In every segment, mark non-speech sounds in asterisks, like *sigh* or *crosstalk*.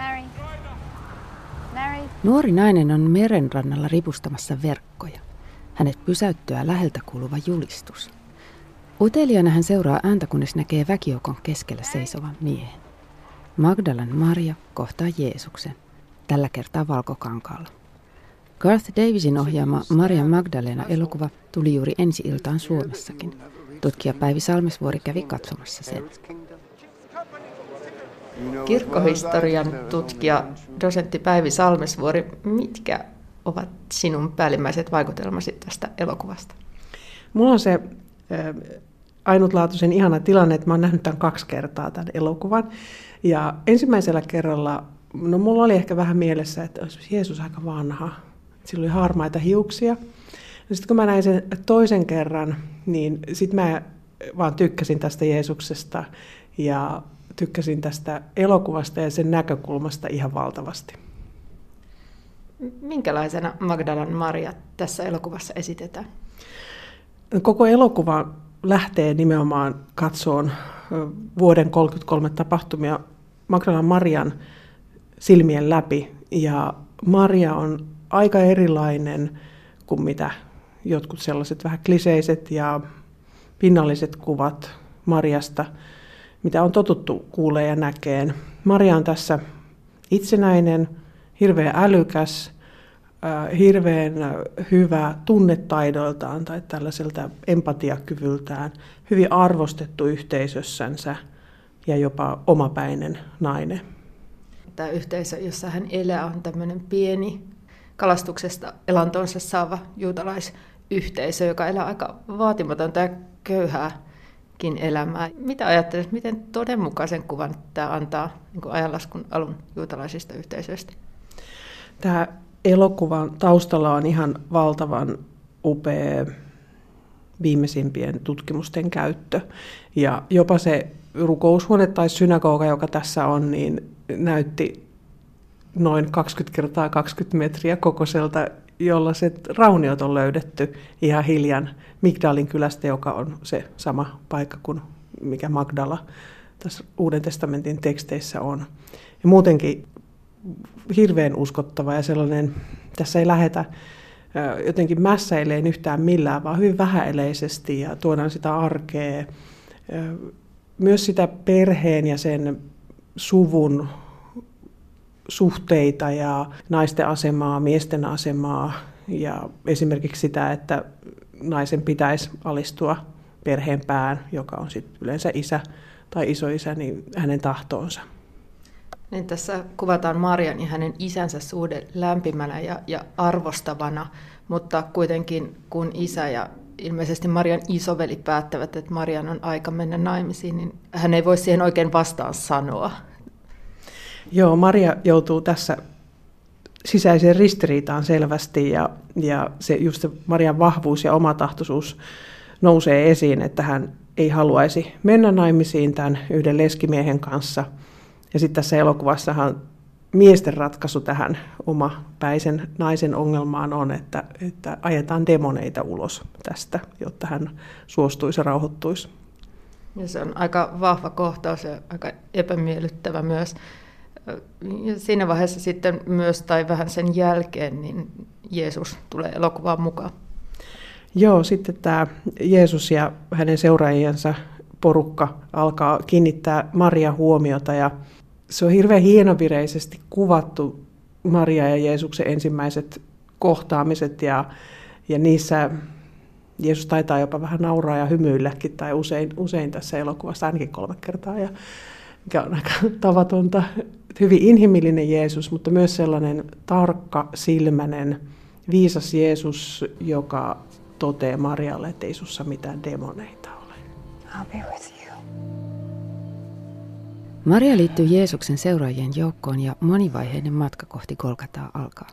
Mary. Mary. Nuori nainen on merenrannalla ripustamassa verkkoja. Hänet pysäyttyä läheltä kuuluva julistus. Uteliana hän seuraa ääntä, kunnes näkee väkijoukon keskellä seisovan miehen. Magdalan Maria kohtaa Jeesuksen, tällä kertaa valkokankaalla. Garth Davisin ohjaama Maria Magdalena elokuva tuli juuri ensi iltaan Suomessakin. Tutkija Päivi Salmesvuori kävi katsomassa sen. Kirkkohistorian tutkija, dosentti Päivi Salmesvuori, mitkä ovat sinun päällimmäiset vaikutelmasi tästä elokuvasta? Mulla on se ainutlaatuisen ihana tilanne, että mä oon nähnyt tämän kaksi kertaa tämän elokuvan. Ja ensimmäisellä kerralla, no mulla oli ehkä vähän mielessä, että olisi Jeesus aika vanha. Sillä oli harmaita hiuksia. Sitten kun mä näin sen toisen kerran, niin sitten mä vaan tykkäsin tästä Jeesuksesta ja tykkäsin tästä elokuvasta ja sen näkökulmasta ihan valtavasti. Minkälaisena Magdalan Maria tässä elokuvassa esitetään? Koko elokuva lähtee nimenomaan katsoon vuoden 1933 tapahtumia Magdalan Marian silmien läpi. Ja Maria on aika erilainen kuin mitä jotkut sellaiset vähän kliseiset ja pinnalliset kuvat Mariasta, mitä on totuttu kuulee ja näkeen. Maria on tässä itsenäinen, hirveän älykäs, hirveän hyvä tunnetaidoiltaan tai tällaiselta empatiakyvyltään, hyvin arvostettu yhteisössänsä ja jopa omapäinen nainen. Tämä yhteisö, jossa hän elää, on tämmöinen pieni kalastuksesta elantonsa saava juutalaisyhteisö, joka elää aika vaatimatonta ja köyhääkin elämää. Mitä ajattelet, miten todenmukaisen kuvan tämä antaa niin ajanlaskun alun juutalaisista yhteisöistä? Tämä elokuvan taustalla on ihan valtavan upea viimeisimpien tutkimusten käyttö. Ja jopa se rukoushuone tai synagoga, joka tässä on, niin näytti noin 20 kertaa 20 metriä kokoiselta, jolla se rauniot on löydetty ihan hiljan Migdalin kylästä, joka on se sama paikka kuin mikä Magdala tässä Uuden testamentin teksteissä on. Ja muutenkin hirveän uskottava ja sellainen, tässä ei lähetä jotenkin mässäileen yhtään millään, vaan hyvin vähäeleisesti ja tuodaan sitä arkea, myös sitä perheen ja sen suvun suhteita ja naisten asemaa, miesten asemaa ja esimerkiksi sitä, että naisen pitäisi alistua perheen pään, joka on sitten yleensä isä tai isoisä, niin hänen tahtoonsa. Niin tässä kuvataan Marian ja hänen isänsä suhde lämpimänä ja, ja arvostavana, mutta kuitenkin kun isä ja ilmeisesti Marian isoveli päättävät, että Marian on aika mennä naimisiin, niin hän ei voi siihen oikein vastaan sanoa. Joo, Maria joutuu tässä sisäiseen ristiriitaan selvästi ja, ja se, just se Marian vahvuus ja omatahtoisuus nousee esiin, että hän ei haluaisi mennä naimisiin tämän yhden leskimiehen kanssa. Ja sitten tässä elokuvassahan miesten ratkaisu tähän omapäisen naisen ongelmaan on, että, että ajetaan demoneita ulos tästä, jotta hän suostuisi ja rauhoittuisi. Ja se on aika vahva kohtaus ja aika epämiellyttävä myös. Ja siinä vaiheessa sitten myös, tai vähän sen jälkeen, niin Jeesus tulee elokuvaan mukaan. Joo, sitten tämä Jeesus ja hänen seuraajiensa porukka alkaa kiinnittää Maria huomiota ja se on hirveän hienovireisesti kuvattu Maria ja Jeesuksen ensimmäiset kohtaamiset ja, ja niissä Jeesus taitaa jopa vähän nauraa ja hymyilläkin tai usein, usein tässä elokuvassa ainakin kolme kertaa ja mikä on aika *laughs* tavatonta. Hyvin inhimillinen Jeesus, mutta myös sellainen tarkka, silmänen, viisas Jeesus, joka toteaa Marialle, että ei sussa mitään demoneita ole. I'll be with you. Maria liittyy Jeesuksen seuraajien joukkoon ja monivaiheinen matka kohti Kolkataa alkaa.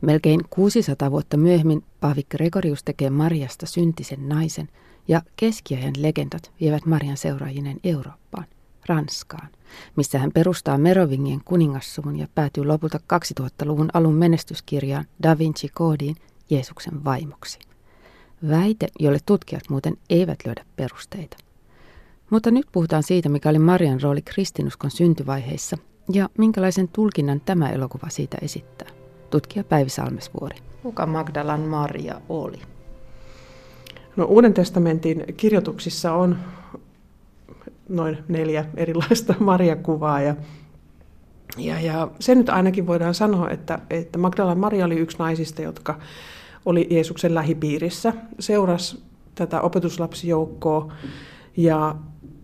Melkein 600 vuotta myöhemmin Paavi Gregorius tekee Mariasta syntisen naisen ja keskiajan legendat vievät Marian seuraajinen Eurooppaan, Ranskaan, missä hän perustaa Merovingien kuningassuvun ja päätyy lopulta 2000-luvun alun menestyskirjaan Da Vinci Koodiin Jeesuksen vaimoksi. Väite, jolle tutkijat muuten eivät löydä perusteita. Mutta nyt puhutaan siitä, mikä oli Marian rooli kristinuskon syntyvaiheissa Ja minkälaisen tulkinnan tämä elokuva siitä esittää? Tutkija Päivi Salmesvuori. Kuka Magdalan Maria oli? No, Uuden testamentin kirjoituksissa on noin neljä erilaista *laughs* Maria-kuvaa ja ja, ja se nyt ainakin voidaan sanoa, että, että Magdala Maria oli yksi naisista, jotka oli Jeesuksen lähipiirissä, seurasi tätä opetuslapsijoukkoa ja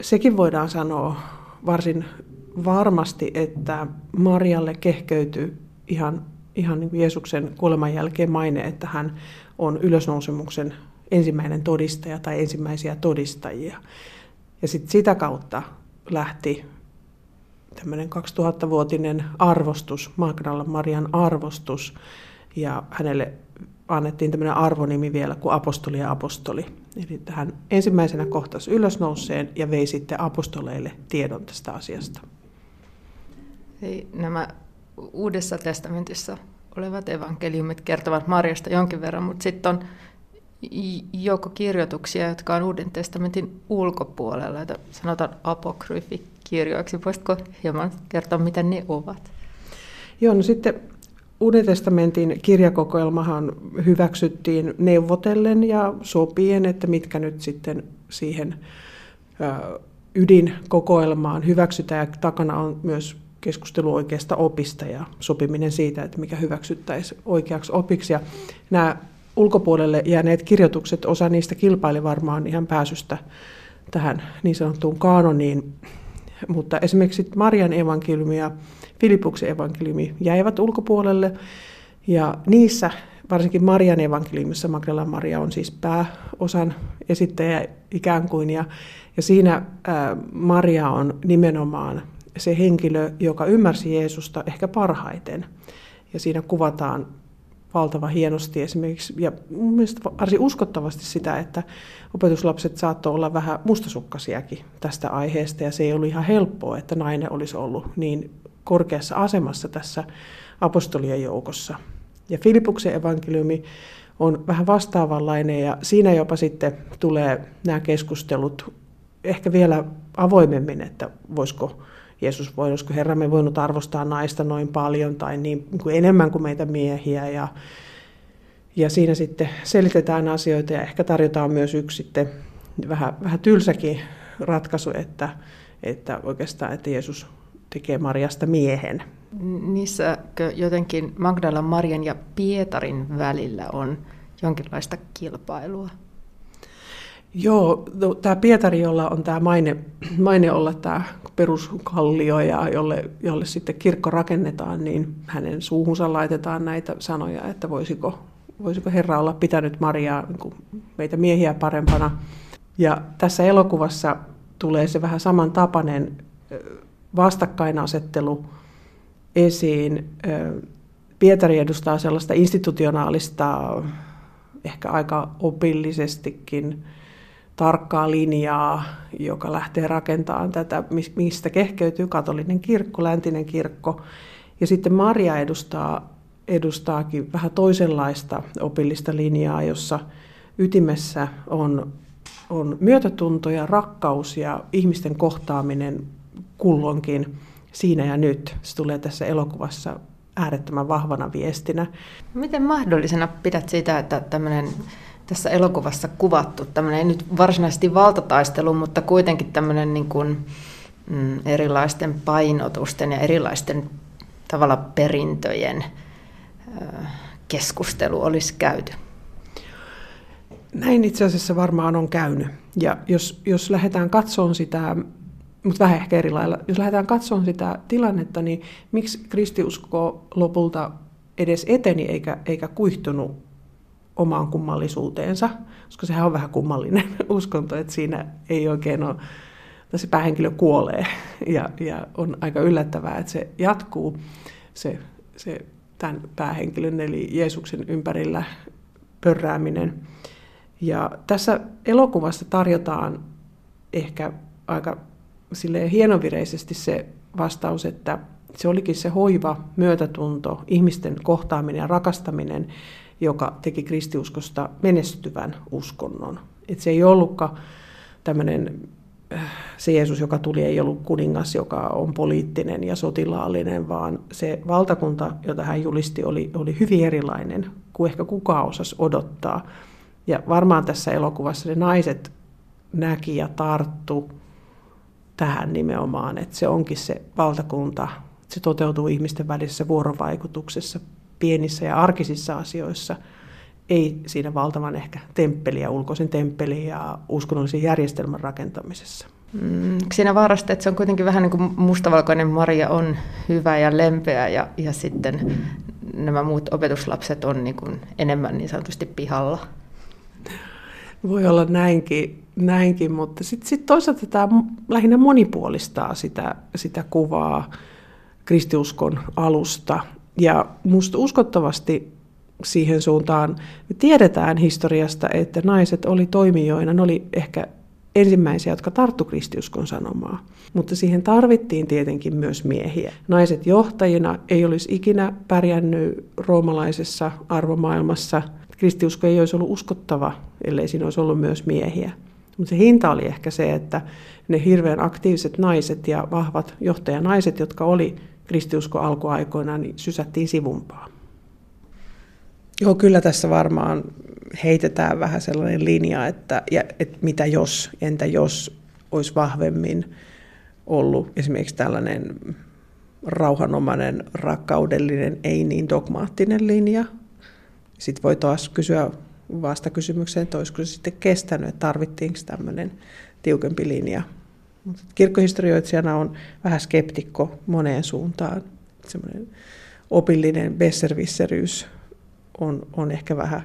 sekin voidaan sanoa varsin varmasti, että Marialle kehkeytyi ihan, ihan niin kuin Jeesuksen kuoleman jälkeen maine, että hän on ylösnousemuksen ensimmäinen todistaja tai ensimmäisiä todistajia. Ja sit sitä kautta lähti tämmöinen 2000-vuotinen arvostus, Magdala Marian arvostus, ja hänelle annettiin tämmöinen arvonimi vielä kuin apostoli ja apostoli. Eli hän ensimmäisenä kohtasi ylösnouseen ja vei sitten apostoleille tiedon tästä asiasta. Ei, nämä Uudessa testamentissa olevat evankeliumit kertovat Marjasta jonkin verran, mutta sitten on joukko kirjoituksia, jotka on Uuden testamentin ulkopuolella, joita sanotaan apokryfikirjoiksi. Voisitko hieman kertoa, mitä ne ovat? Joo, no sitten Uuden testamentin kirjakokoelmahan hyväksyttiin neuvotellen ja sopien, että mitkä nyt sitten siihen ydinkokoelmaan hyväksytään. Ja takana on myös keskustelu oikeasta opista ja sopiminen siitä, että mikä hyväksyttäisiin oikeaksi opiksi. Ja nämä ulkopuolelle jääneet kirjoitukset, osa niistä kilpaili varmaan ihan pääsystä tähän niin sanottuun kaanoniin, mutta esimerkiksi Marian evankeliumi ja Filipuksen evankeliumi jäivät ulkopuolelle, ja niissä, varsinkin Marian evankeliumissa, Magdalena Maria on siis pääosan esittäjä ikään kuin, ja, ja siinä ää, Maria on nimenomaan se henkilö, joka ymmärsi Jeesusta ehkä parhaiten. Ja siinä kuvataan valtava hienosti esimerkiksi, ja mielestäni varsin uskottavasti sitä, että opetuslapset saattoi olla vähän mustasukkasiakin tästä aiheesta, ja se ei ollut ihan helppoa, että nainen olisi ollut niin korkeassa asemassa tässä apostolien joukossa. Ja Filipuksen evankeliumi on vähän vastaavanlainen, ja siinä jopa sitten tulee nämä keskustelut ehkä vielä avoimemmin, että voisiko Jeesus, voisiko Herramme voinut arvostaa naista noin paljon tai niin kuin enemmän kuin meitä miehiä. Ja, ja siinä sitten selitetään asioita ja ehkä tarjotaan myös yksi sitten vähän, vähän tylsäkin ratkaisu, että, että oikeastaan, että Jeesus tekee Mariasta miehen. Niissäkö jotenkin Magdalan Marian ja Pietarin välillä on jonkinlaista kilpailua? Joo, no, tämä Pietari, jolla on tämä maine, *clears throat* maine olla tämä peruskallio ja jolle, jolle sitten kirkko rakennetaan, niin hänen suuhunsa laitetaan näitä sanoja, että voisiko, voisiko Herra olla pitänyt Mariaa niin meitä miehiä parempana. Ja tässä elokuvassa tulee se vähän samantapainen vastakkainasettelu esiin. Pietari edustaa sellaista institutionaalista, ehkä aika opillisestikin tarkkaa linjaa, joka lähtee rakentamaan tätä, mistä kehkeytyy katolinen kirkko, läntinen kirkko. Ja sitten Maria edustaa, edustaakin vähän toisenlaista opillista linjaa, jossa ytimessä on, on myötätunto ja rakkaus ja ihmisten kohtaaminen kulloinkin siinä ja nyt. Se tulee tässä elokuvassa äärettömän vahvana viestinä. Miten mahdollisena pidät sitä, että tämmöinen tässä elokuvassa kuvattu, tämmöinen ei nyt varsinaisesti valtataistelu, mutta kuitenkin tämmöinen niin kuin, mm, erilaisten painotusten ja erilaisten tavalla perintöjen keskustelu olisi käyty? Näin itse asiassa varmaan on käynyt. Ja jos, jos lähdetään katsomaan sitä, mutta vähän ehkä eri lailla, jos lähdetään katsomaan sitä tilannetta, niin miksi kristiusko lopulta edes eteni eikä, eikä kuihtunut omaan kummallisuuteensa, koska sehän on vähän kummallinen *laughs* uskonto, että siinä ei oikein ole, että se päähenkilö kuolee *laughs* ja, ja on aika yllättävää, että se jatkuu se, se tämän päähenkilön eli Jeesuksen ympärillä pörrääminen. Ja tässä elokuvassa tarjotaan ehkä aika silleen hienovireisesti se vastaus, että se olikin se hoiva, myötätunto, ihmisten kohtaaminen ja rakastaminen, joka teki kristiuskosta menestyvän uskonnon. Et se ei ollutkaan tämmöinen se Jeesus, joka tuli, ei ollut kuningas, joka on poliittinen ja sotilaallinen, vaan se valtakunta, jota hän julisti, oli, oli hyvin erilainen kuin ehkä kukaan osasi odottaa. Ja varmaan tässä elokuvassa ne naiset näki ja tarttu tähän nimenomaan, että se onkin se valtakunta, se toteutuu ihmisten välisessä vuorovaikutuksessa, pienissä ja arkisissa asioissa, ei siinä valtavan ehkä temppeliä, ulkoisen temppelin ja uskonnollisen järjestelmän rakentamisessa. Mm, siinä vaarasta, että se on kuitenkin vähän niin kuin mustavalkoinen Maria on hyvä ja lempeä ja, ja sitten nämä muut opetuslapset on niin kuin enemmän niin sanotusti pihalla. Voi olla näinkin, näinkin mutta sitten sit toisaalta tämä lähinnä monipuolistaa sitä, sitä kuvaa kristiuskon alusta. Ja musta uskottavasti siihen suuntaan me tiedetään historiasta, että naiset oli toimijoina, ne oli ehkä ensimmäisiä, jotka tarttu kristiuskon sanomaa. Mutta siihen tarvittiin tietenkin myös miehiä. Naiset johtajina ei olisi ikinä pärjännyt roomalaisessa arvomaailmassa. Kristiusko ei olisi ollut uskottava, ellei siinä olisi ollut myös miehiä. Mutta se hinta oli ehkä se, että ne hirveän aktiiviset naiset ja vahvat johtajanaiset, jotka oli kristiusko alkuaikoina, niin sysättiin sivumpaan. Joo, kyllä tässä varmaan heitetään vähän sellainen linja, että, ja, että mitä jos, entä jos olisi vahvemmin ollut esimerkiksi tällainen rauhanomainen, rakkaudellinen, ei niin dogmaattinen linja. Sitten voi taas kysyä vastakysymykseen, että olisiko se sitten kestänyt, että tarvittiinko tämmöinen tiukempi linja. Mutta kirkkohistorioitsijana on vähän skeptikko moneen suuntaan. Semmoinen opillinen besservisseryys on, on ehkä vähän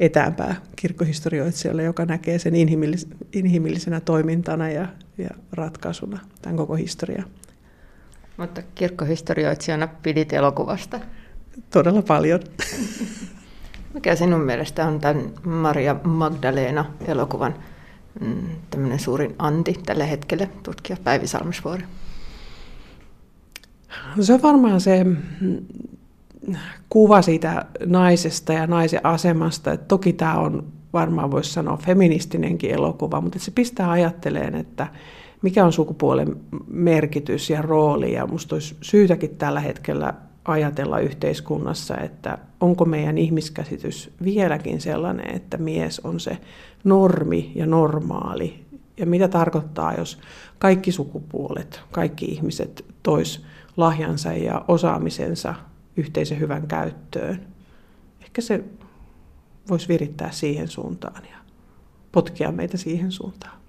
etäämpää kirkkohistorioitsijalle, joka näkee sen inhimillis- inhimillisenä toimintana ja, ja ratkaisuna tämän koko historia. Mutta kirkkohistorioitsijana pidit elokuvasta? Todella paljon. Mikä sinun mielestä on tämän Maria Magdalena-elokuvan mm, tämmöinen suurin anti tällä hetkellä, tutkija Päivi Salmisvuori? Se on varmaan se kuva siitä naisesta ja naisen asemasta. Et toki tämä on varmaan voisi sanoa feministinenkin elokuva, mutta se pistää ajatteleen, että mikä on sukupuolen merkitys ja rooli. Ja minusta olisi syytäkin tällä hetkellä ajatella yhteiskunnassa, että onko meidän ihmiskäsitys vieläkin sellainen, että mies on se normi ja normaali. Ja mitä tarkoittaa, jos kaikki sukupuolet, kaikki ihmiset tois lahjansa ja osaamisensa yhteisen hyvän käyttöön. Ehkä se voisi virittää siihen suuntaan ja potkia meitä siihen suuntaan.